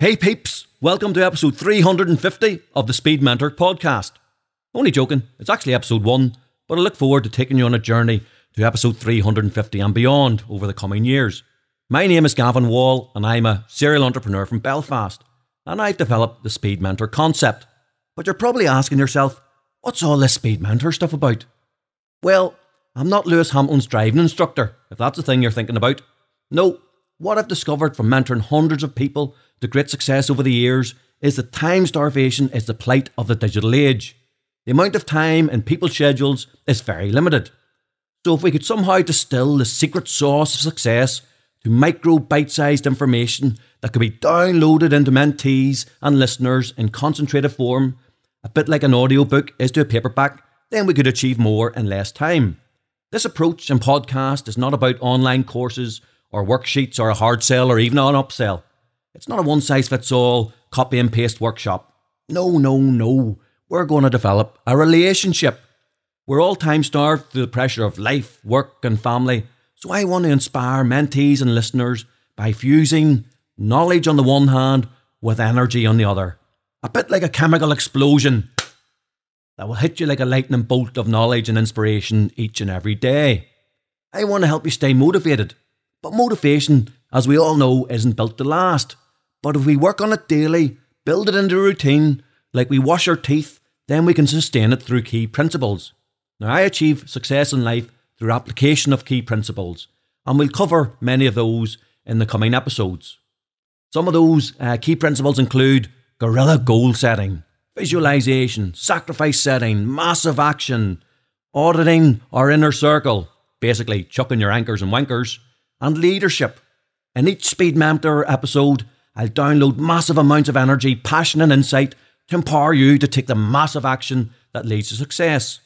Hey peeps, welcome to episode 350 of the Speed Mentor podcast. Only joking, it's actually episode 1, but I look forward to taking you on a journey to episode 350 and beyond over the coming years. My name is Gavan Wall, and I'm a serial entrepreneur from Belfast, and I've developed the Speed Mentor concept. But you're probably asking yourself, what's all this Speed Mentor stuff about? Well, I'm not Lewis Hamilton's driving instructor, if that's the thing you're thinking about. No, what I've discovered from mentoring hundreds of people to great success over the years is that time starvation is the plight of the digital age. The amount of time in people's schedules is very limited. So, if we could somehow distill the secret sauce of success to micro bite sized information that could be downloaded into mentees and listeners in concentrated form, a bit like an audiobook is to a paperback, then we could achieve more in less time. This approach and podcast is not about online courses or worksheets or a hard sell or even an upsell. It's not a one size fits all copy and paste workshop. No, no, no. We're going to develop a relationship. We're all time starved through the pressure of life, work, and family. So I want to inspire mentees and listeners by fusing knowledge on the one hand with energy on the other. A bit like a chemical explosion that will hit you like a lightning bolt of knowledge and inspiration each and every day. I want to help you stay motivated. But motivation, as we all know, isn't built to last. But if we work on it daily, build it into a routine, like we wash our teeth, then we can sustain it through key principles. Now, I achieve success in life through application of key principles, and we'll cover many of those in the coming episodes. Some of those uh, key principles include gorilla goal setting, visualization, sacrifice setting, massive action, auditing our inner circle, basically chucking your anchors and wankers, and leadership. In each Speed Mentor episode, I'll download massive amounts of energy, passion, and insight to empower you to take the massive action that leads to success.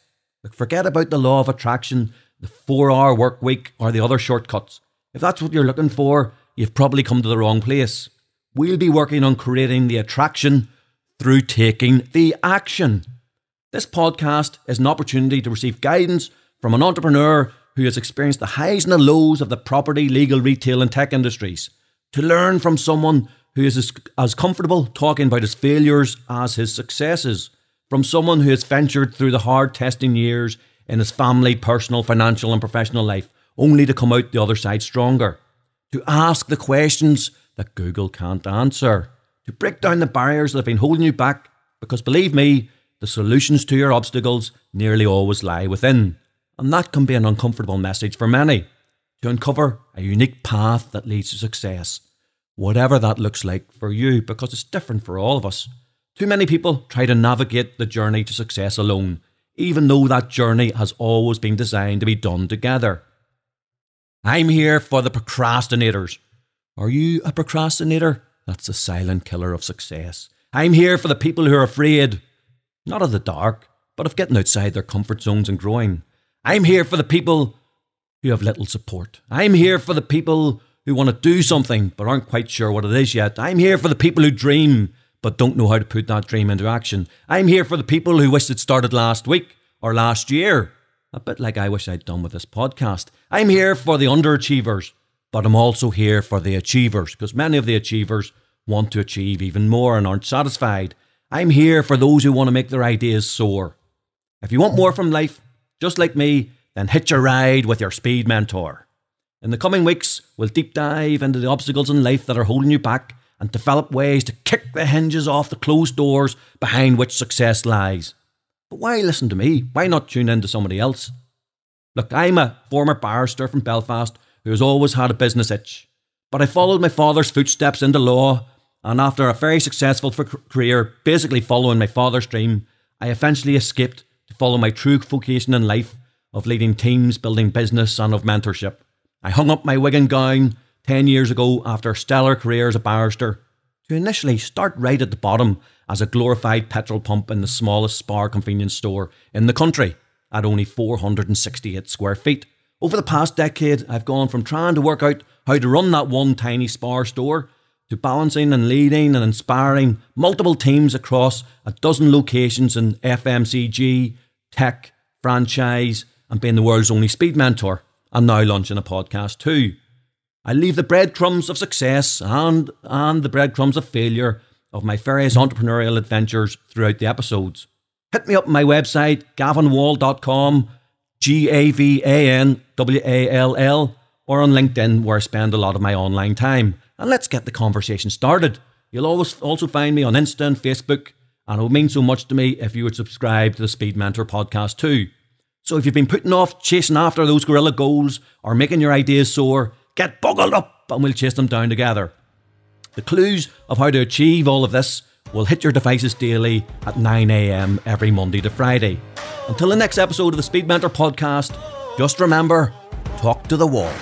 Look, forget about the law of attraction the four hour work week, or the other shortcuts. If that's what you're looking for, you've probably come to the wrong place. We'll be working on creating the attraction through taking the action. This podcast is an opportunity to receive guidance from an entrepreneur who has experienced the highs and the lows of the property, legal, retail, and tech industries. To learn from someone who is as, as comfortable talking about his failures as his successes. From someone who has ventured through the hard testing years in his family, personal, financial, and professional life, only to come out the other side stronger. To ask the questions that Google can't answer. To break down the barriers that have been holding you back, because believe me, the solutions to your obstacles nearly always lie within. And that can be an uncomfortable message for many. To uncover a unique path that leads to success, whatever that looks like for you, because it's different for all of us. Too many people try to navigate the journey to success alone even though that journey has always been designed to be done together. I'm here for the procrastinators. Are you a procrastinator? That's the silent killer of success. I'm here for the people who are afraid, not of the dark, but of getting outside their comfort zones and growing. I'm here for the people who have little support. I'm here for the people who want to do something but aren't quite sure what it is yet. I'm here for the people who dream but don't know how to put that dream into action. I'm here for the people who wish it started last week or last year. A bit like I wish I'd done with this podcast. I'm here for the underachievers, but I'm also here for the achievers because many of the achievers want to achieve even more and aren't satisfied. I'm here for those who want to make their ideas soar. If you want more from life, just like me, then hitch a ride with your speed mentor. In the coming weeks, we'll deep dive into the obstacles in life that are holding you back and develop ways to kick the hinges off the closed doors behind which success lies. But why listen to me? Why not tune in to somebody else? Look, I'm a former barrister from Belfast who has always had a business itch. But I followed my father's footsteps into law, and after a very successful career, basically following my father's dream, I eventually escaped to follow my true vocation in life of leading teams, building business, and of mentorship. I hung up my wig and gown 10 years ago after a stellar career as a barrister to initially start right at the bottom as a glorified petrol pump in the smallest Spar convenience store in the country at only 468 square feet. Over the past decade, I've gone from trying to work out how to run that one tiny Spar store to balancing and leading and inspiring multiple teams across a dozen locations in FMCG, tech, franchise, and being the world's only speed mentor, and now launching a podcast too. I leave the breadcrumbs of success and, and the breadcrumbs of failure of my various entrepreneurial adventures throughout the episodes. Hit me up on my website, gavanwall.com, G A V A N W A L L, or on LinkedIn, where I spend a lot of my online time. And let's get the conversation started. You'll always also find me on Insta and Facebook, and it would mean so much to me if you would subscribe to the Speed Mentor podcast too. So if you've been putting off chasing after those gorilla goals or making your ideas soar, Get boggled up and we'll chase them down together. The clues of how to achieve all of this will hit your devices daily at 9am every Monday to Friday. Until the next episode of the Speed Mentor podcast, just remember talk to the wall.